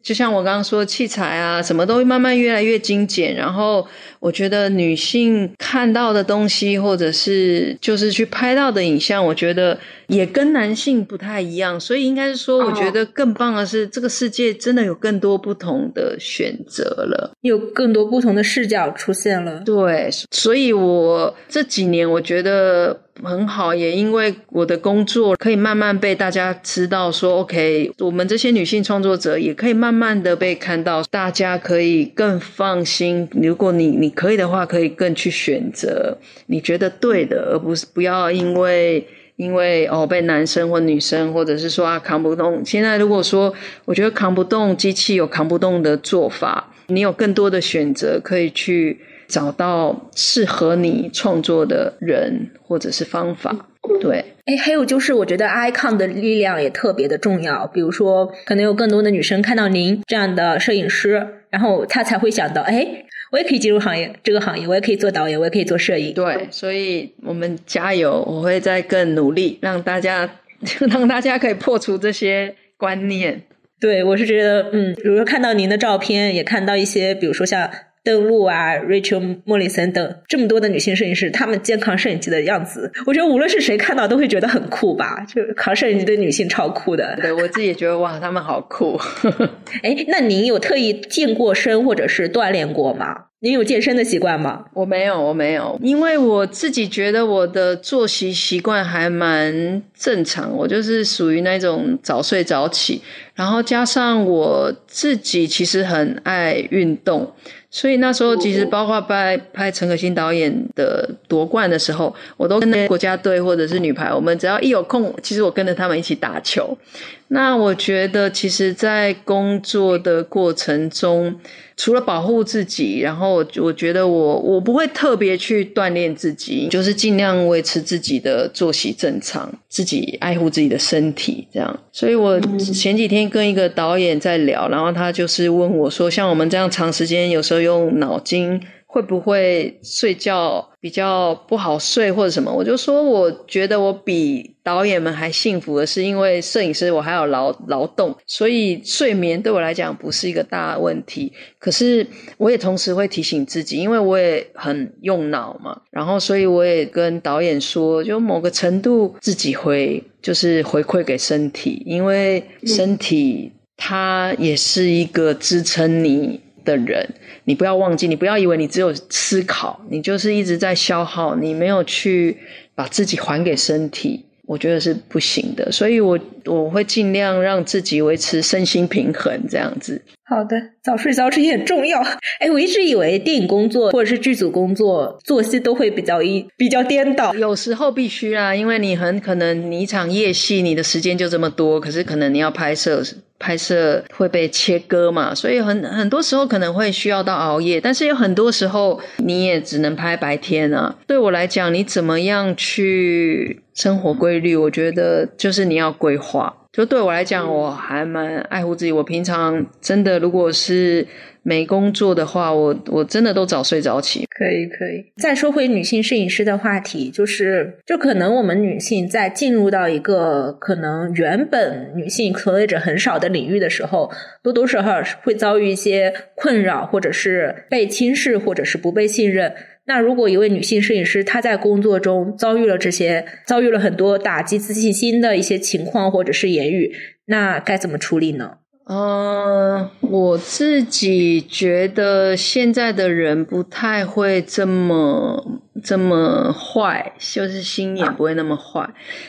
就像我刚刚说，器材啊，什么都会慢慢越来越精简。然后我觉得女性看到的东西，或者是就是去拍到的影像，我觉得也跟男性不太一样。所以应该是说，我觉得更棒的是，这个世界真的有更多不同的选择了，有更多不同的视角出现了。对，所以我这几年我觉得。很好，也因为我的工作可以慢慢被大家知道，说 OK，我们这些女性创作者也可以慢慢的被看到，大家可以更放心。如果你你可以的话，可以更去选择你觉得对的，而不是不要因为因为哦被男生或女生，或者是说啊扛不动。现在如果说我觉得扛不动，机器有扛不动的做法，你有更多的选择可以去。找到适合你创作的人或者是方法，对。哎，还有就是，我觉得 icon 的力量也特别的重要。比如说，可能有更多的女生看到您这样的摄影师，然后她才会想到，哎，我也可以进入行业这个行业，我也可以做导演，我也可以做摄影。对，所以我们加油，我会再更努力，让大家 让大家可以破除这些观念。对，我是觉得，嗯，比如说看到您的照片，也看到一些，比如说像。邓露啊、Rachel 莫里森等这么多的女性摄影师，她们肩扛摄影机的样子，我觉得无论是谁看到都会觉得很酷吧？就扛摄影机的女性超酷的。对我自己也觉得哇，她们好酷。哎，那您有特意健过身或者是锻炼过吗？您有健身的习惯吗？我没有，我没有，因为我自己觉得我的作息习惯还蛮正常，我就是属于那种早睡早起，然后加上我自己其实很爱运动。所以那时候，其实包括拍拍陈可辛导演的夺冠的时候，我都跟国家队或者是女排，我们只要一有空，其实我跟着他们一起打球。那我觉得，其实，在工作的过程中，除了保护自己，然后我我觉得我我不会特别去锻炼自己，就是尽量维持自己的作息正常，自己爱护自己的身体，这样。所以我前几天跟一个导演在聊，然后他就是问我说，像我们这样长时间，有时候用脑筋。会不会睡觉比较不好睡或者什么？我就说，我觉得我比导演们还幸福的是，因为摄影师我还有劳劳动，所以睡眠对我来讲不是一个大问题。可是我也同时会提醒自己，因为我也很用脑嘛，然后所以我也跟导演说，就某个程度自己回就是回馈给身体，因为身体它也是一个支撑你。的人，你不要忘记，你不要以为你只有思考，你就是一直在消耗，你没有去把自己还给身体，我觉得是不行的。所以，我我会尽量让自己维持身心平衡，这样子。好的，早睡早起很重要。哎，我一直以为电影工作或者是剧组工作作息都会比较一比较颠倒，有时候必须啊，因为你很可能你一场夜戏，你的时间就这么多，可是可能你要拍摄。拍摄会被切割嘛，所以很很多时候可能会需要到熬夜，但是有很多时候你也只能拍白天啊。对我来讲，你怎么样去生活规律？我觉得就是你要规划。就对我来讲，我还蛮爱护自己。我平常真的，如果是没工作的话，我我真的都早睡早起。可以，可以。再说回女性摄影师的话题，就是就可能我们女性在进入到一个可能原本女性从业者很少的领域的时候，多多少少会遭遇一些困扰，或者是被轻视，或者是不被信任。那如果一位女性摄影师她在工作中遭遇了这些，遭遇了很多打击自信心的一些情况或者是言语，那该怎么处理呢？嗯，我自己觉得现在的人不太会这么这么坏，就是心眼不会那么坏。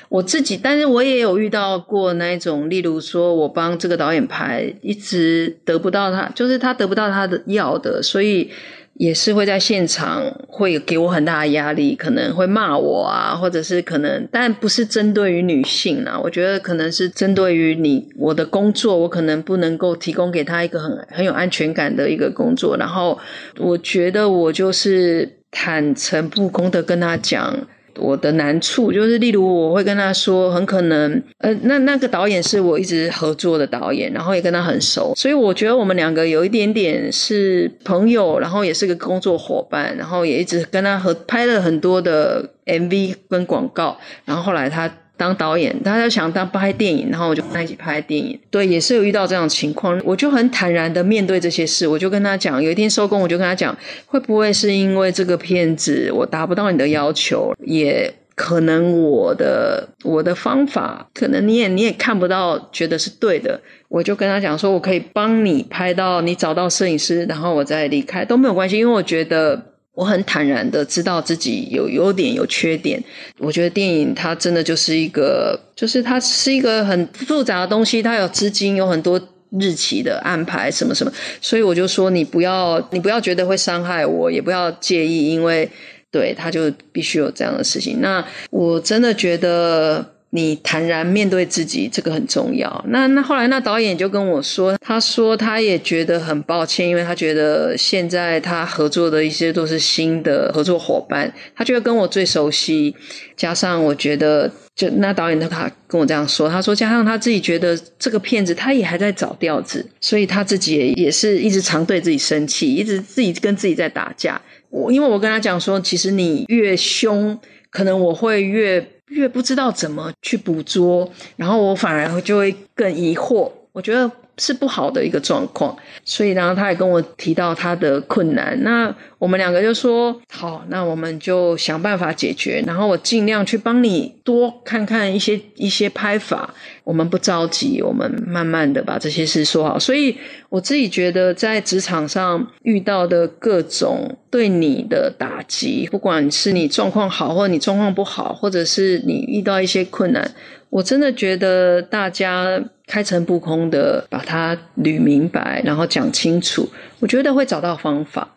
我自己，但是我也有遇到过那种，例如说我帮这个导演拍，一直得不到他，就是他得不到他的要的，所以。也是会在现场会给我很大的压力，可能会骂我啊，或者是可能，但不是针对于女性啊，我觉得可能是针对于你我的工作，我可能不能够提供给他一个很很有安全感的一个工作，然后我觉得我就是坦诚不公的跟他讲。我的难处就是，例如我会跟他说，很可能，呃，那那个导演是我一直合作的导演，然后也跟他很熟，所以我觉得我们两个有一点点是朋友，然后也是个工作伙伴，然后也一直跟他合拍了很多的 MV 跟广告，然后后来他。当导演，他就想当拍电影，然后我就跟他一起拍电影。对，也是有遇到这样的情况，我就很坦然的面对这些事。我就跟他讲，有一天收工，我就跟他讲，会不会是因为这个片子我达不到你的要求，也可能我的我的方法，可能你也你也看不到，觉得是对的。我就跟他讲说，我可以帮你拍到你找到摄影师，然后我再离开都没有关系，因为我觉得。我很坦然的知道自己有优点有缺点，我觉得电影它真的就是一个，就是它是一个很复杂的东西，它有资金，有很多日期的安排，什么什么，所以我就说你不要，你不要觉得会伤害我，也不要介意，因为对他就必须有这样的事情。那我真的觉得。你坦然面对自己，这个很重要。那那后来，那导演就跟我说，他说他也觉得很抱歉，因为他觉得现在他合作的一些都是新的合作伙伴，他觉得跟我最熟悉。加上我觉得，就那导演他他跟我这样说，他说加上他自己觉得这个片子他也还在找调子，所以他自己也也是一直常对自己生气，一直自己跟自己在打架。我因为我跟他讲说，其实你越凶，可能我会越。越不知道怎么去捕捉，然后我反而就会更疑惑。我觉得是不好的一个状况。所以，然后他也跟我提到他的困难。那我们两个就说好，那我们就想办法解决。然后我尽量去帮你多看看一些一些拍法。我们不着急，我们慢慢的把这些事说好。所以我自己觉得，在职场上遇到的各种对你的打击，不管是你状况好，或者你状况不好，或者是你遇到一些困难，我真的觉得大家开诚布公的把它捋明白，然后讲清楚，我觉得会找到方法。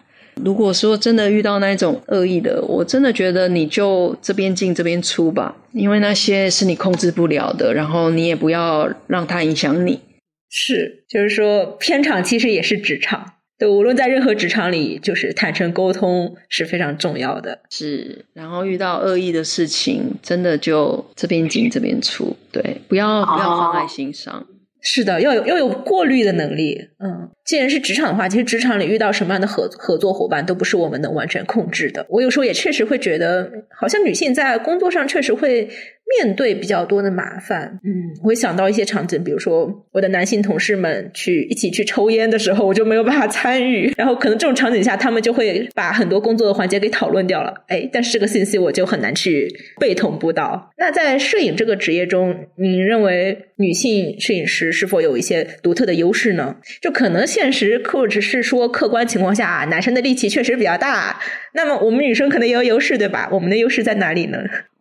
如果说真的遇到那种恶意的，我真的觉得你就这边进这边出吧，因为那些是你控制不了的，然后你也不要让它影响你。是，就是说，片场其实也是职场，对，无论在任何职场里，就是坦诚沟通是非常重要的。是，然后遇到恶意的事情，真的就这边进这边出，对，不要不要放在心上。是的，要有要有过滤的能力。嗯，既然是职场的话，其实职场里遇到什么样的合合作伙伴都不是我们能完全控制的。我有时候也确实会觉得，好像女性在工作上确实会。面对比较多的麻烦，嗯，我会想到一些场景，比如说我的男性同事们去一起去抽烟的时候，我就没有办法参与，然后可能这种场景下，他们就会把很多工作的环节给讨论掉了，哎，但是这个信息我就很难去被同步到。那在摄影这个职业中，你认为女性摄影师是否有一些独特的优势呢？就可能现实或者是说客观情况下，男生的力气确实比较大，那么我们女生可能也有优势，对吧？我们的优势在哪里呢？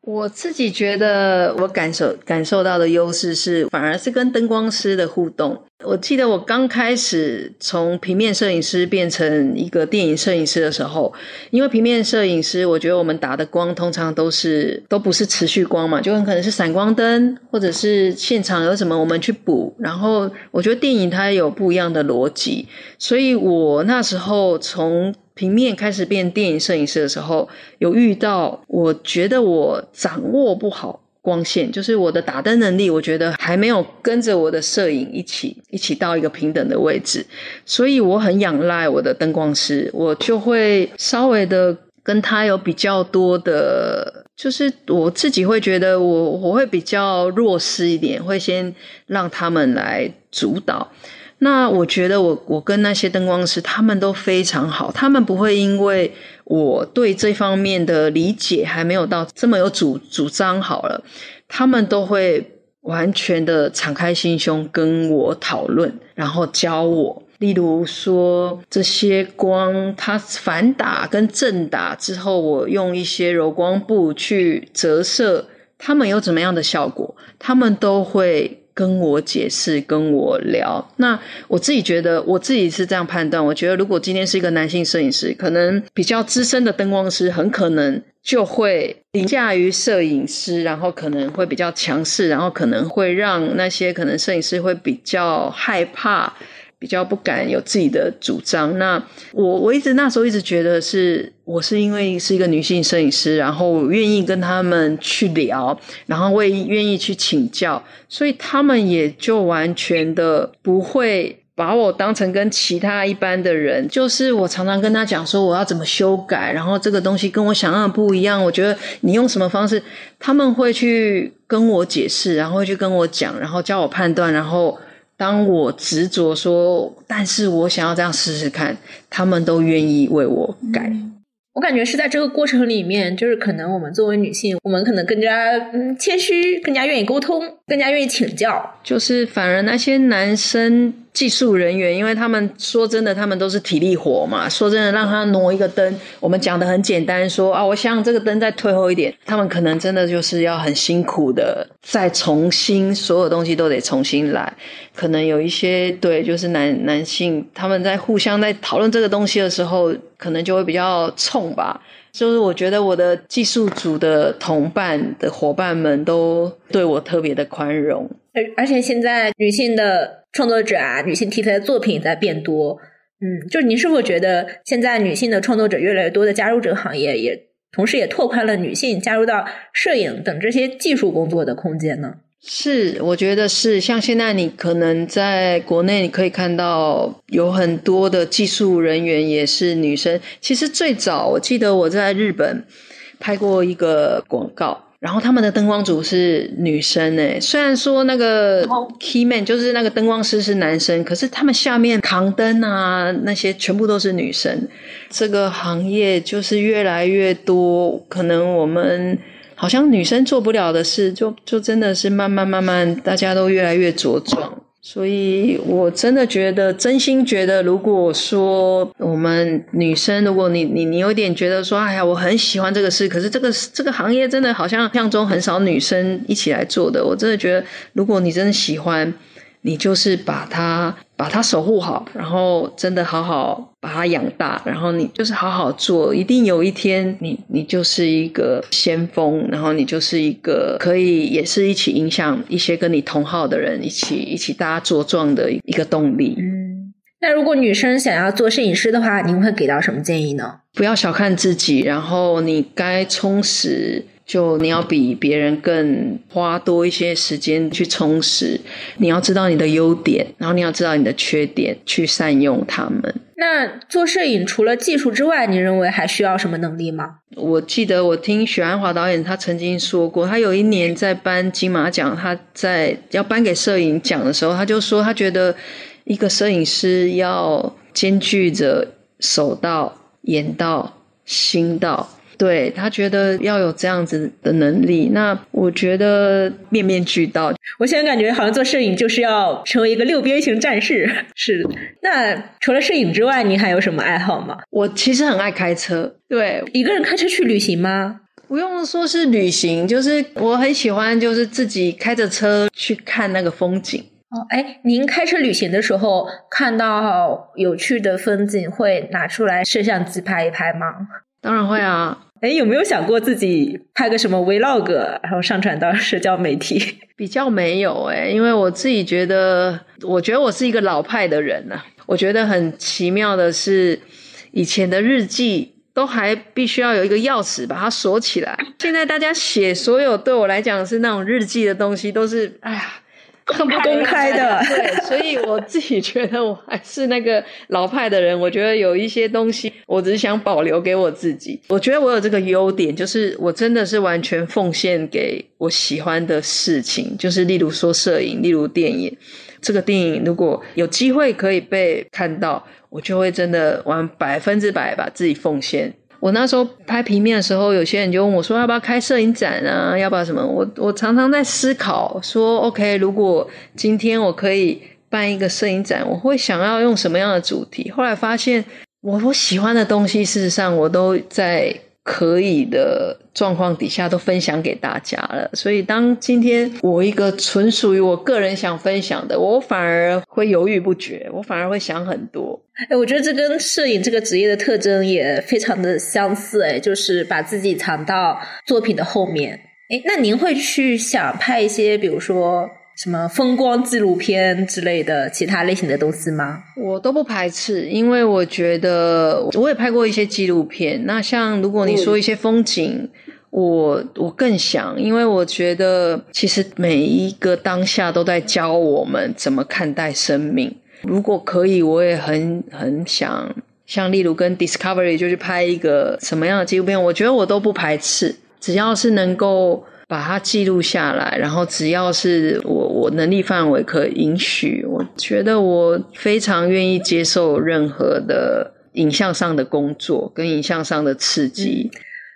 我自己觉得，我感受感受到的优势是，反而是跟灯光师的互动。我记得我刚开始从平面摄影师变成一个电影摄影师的时候，因为平面摄影师，我觉得我们打的光通常都是都不是持续光嘛，就很可能是闪光灯，或者是现场有什么我们去补。然后我觉得电影它有不一样的逻辑，所以我那时候从。平面开始变电影摄影师的时候，有遇到，我觉得我掌握不好光线，就是我的打灯能力，我觉得还没有跟着我的摄影一起一起到一个平等的位置，所以我很仰赖我的灯光师，我就会稍微的跟他有比较多的，就是我自己会觉得我我会比较弱势一点，会先让他们来主导。那我觉得我我跟那些灯光师他们都非常好，他们不会因为我对这方面的理解还没有到这么有主主张好了，他们都会完全的敞开心胸跟我讨论，然后教我。例如说这些光它反打跟正打之后，我用一些柔光布去折射，他们有怎么样的效果，他们都会。跟我解释，跟我聊。那我自己觉得，我自己是这样判断。我觉得，如果今天是一个男性摄影师，可能比较资深的灯光师，很可能就会凌驾于摄影师，然后可能会比较强势，然后可能会让那些可能摄影师会比较害怕。比较不敢有自己的主张。那我我一直那时候一直觉得是我是因为是一个女性摄影师，然后愿意跟他们去聊，然后会愿意去请教，所以他们也就完全的不会把我当成跟其他一般的人。就是我常常跟他讲说我要怎么修改，然后这个东西跟我想象的不一样。我觉得你用什么方式，他们会去跟我解释，然后会去跟我讲，然后教我判断，然后。当我执着说，但是我想要这样试试看，他们都愿意为我改。我感觉是在这个过程里面，就是可能我们作为女性，我们可能更加嗯谦虚，更加愿意沟通，更加愿意请教。就是反而那些男生。技术人员，因为他们说真的，他们都是体力活嘛。说真的，让他挪一个灯，我们讲的很简单，说啊，我想这个灯再退后一点，他们可能真的就是要很辛苦的再重新，所有东西都得重新来。可能有一些对，就是男男性他们在互相在讨论这个东西的时候，可能就会比较冲吧。就是我觉得我的技术组的同伴的伙伴们都对我特别的宽容。而而且现在女性的创作者啊，女性题材的作品也在变多。嗯，就是您是否觉得现在女性的创作者越来越多的加入这个行业，也同时也拓宽了女性加入到摄影等这些技术工作的空间呢？是，我觉得是。像现在你可能在国内你可以看到有很多的技术人员也是女生。其实最早我记得我在日本拍过一个广告。然后他们的灯光组是女生诶，虽然说那个 key man 就是那个灯光师是男生，可是他们下面扛灯啊那些全部都是女生。这个行业就是越来越多，可能我们好像女生做不了的事，就就真的是慢慢慢慢，大家都越来越茁壮。所以，我真的觉得，真心觉得，如果说我们女生，如果你你你有点觉得说，哎呀，我很喜欢这个事，可是这个这个行业真的好像像中很少女生一起来做的，我真的觉得，如果你真的喜欢。你就是把它把它守护好，然后真的好好把它养大，然后你就是好好做，一定有一天你你就是一个先锋，然后你就是一个可以也是一起影响一些跟你同号的人，一起一起大家茁壮的一个动力。嗯，那如果女生想要做摄影师的话，您会给到什么建议呢？不要小看自己，然后你该充实。就你要比别人更花多一些时间去充实，你要知道你的优点，然后你要知道你的缺点，去善用他们。那做摄影除了技术之外，你认为还需要什么能力吗？我记得我听许鞍华导演他曾经说过，他有一年在颁金马奖，他在要颁给摄影奖的时候，他就说他觉得一个摄影师要兼具着手到、眼到、心到。对他觉得要有这样子的能力，那我觉得面面俱到。我现在感觉好像做摄影就是要成为一个六边形战士。是，那除了摄影之外，你还有什么爱好吗？我其实很爱开车。对，一个人开车去旅行吗？不用说是旅行，就是我很喜欢，就是自己开着车去看那个风景。哦，哎，您开车旅行的时候看到有趣的风景，会拿出来摄像机拍一拍吗？当然会啊。哎，有没有想过自己拍个什么 vlog，然后上传到社交媒体？比较没有哎，因为我自己觉得，我觉得我是一个老派的人呐。我觉得很奇妙的是，以前的日记都还必须要有一个钥匙把它锁起来，现在大家写所有对我来讲是那种日记的东西，都是哎呀。很不公开的，对，所以我自己觉得我还是那个老派的人。我觉得有一些东西，我只是想保留给我自己。我觉得我有这个优点，就是我真的是完全奉献给我喜欢的事情，就是例如说摄影，例如电影。这个电影如果有机会可以被看到，我就会真的完百分之百把自己奉献。我那时候拍平面的时候，有些人就问我说：“要不要开摄影展啊？要不要什么？”我我常常在思考说：“OK，如果今天我可以办一个摄影展，我会想要用什么样的主题？”后来发现，我我喜欢的东西，事实上我都在。可以的状况底下都分享给大家了，所以当今天我一个纯属于我个人想分享的，我反而会犹豫不决，我反而会想很多。哎，我觉得这跟摄影这个职业的特征也非常的相似，哎，就是把自己藏到作品的后面。哎，那您会去想拍一些，比如说？什么风光纪录片之类的其他类型的东西吗？我都不排斥，因为我觉得我也拍过一些纪录片。那像如果你说一些风景，我我更想，因为我觉得其实每一个当下都在教我们怎么看待生命。如果可以，我也很很想，像例如跟 Discovery 就去拍一个什么样的纪录片，我觉得我都不排斥，只要是能够。把它记录下来，然后只要是我我能力范围可允许，我觉得我非常愿意接受任何的影像上的工作跟影像上的刺激。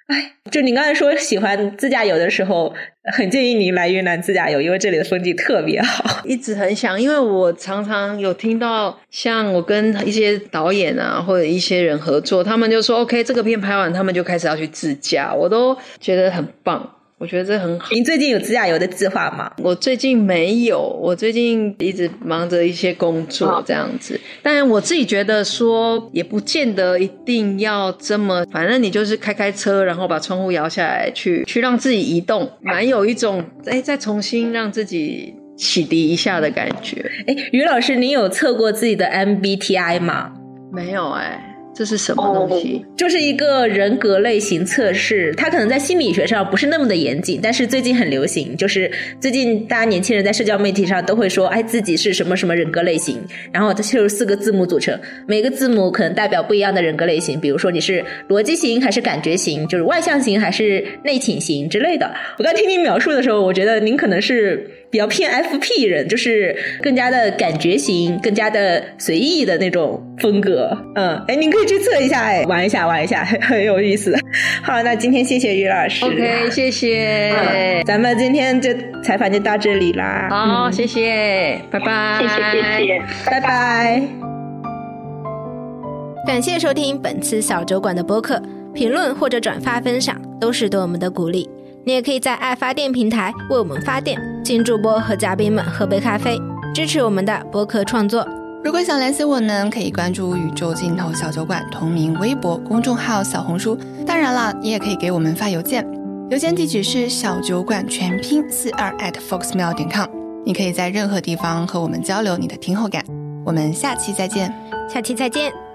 哎，就你刚才说喜欢自驾游的时候，很建议您来云南自驾游，因为这里的风景特别好。一直很想，因为我常常有听到，像我跟一些导演啊或者一些人合作，他们就说 OK，这个片拍完，他们就开始要去自驾，我都觉得很棒。我觉得这很好。您最近有指甲油的计划吗？我最近没有，我最近一直忙着一些工作这样子。但我自己觉得说，也不见得一定要这么，反正你就是开开车，然后把窗户摇下来，去去让自己移动，蛮有一种哎，再重新让自己启迪一下的感觉。哎，于老师，你有测过自己的 MBTI 吗？没有哎。这是什么东西？就是一个人格类型测试，它可能在心理学上不是那么的严谨，但是最近很流行。就是最近大家年轻人在社交媒体上都会说，哎，自己是什么什么人格类型，然后它就是四个字母组成，每个字母可能代表不一样的人格类型。比如说你是逻辑型还是感觉型，就是外向型还是内倾型之类的。我刚听您描述的时候，我觉得您可能是比较偏 FP 人，就是更加的感觉型，更加的随意的那种风格。嗯，哎，您可以去测一下，哎，玩一下，玩一下，很有意思。好，那今天谢谢于老师。OK，谢谢。咱们今天就采访就到这里啦。好，谢谢，拜拜。谢谢谢谢。拜拜。感谢收听本次小酒馆的播客，评论或者转发分享都是对我们的鼓励。你也可以在爱发电平台为我们发电，请主播和嘉宾们喝杯咖啡，支持我们的播客创作。如果想联系我们，可以关注宇宙尽头小酒馆同名微博、公众号、小红书。当然了，你也可以给我们发邮件，邮件地址是小酒馆全拼四二 at foxmail 点 com。你可以在任何地方和我们交流你的听后感。我们下期再见。下期再见。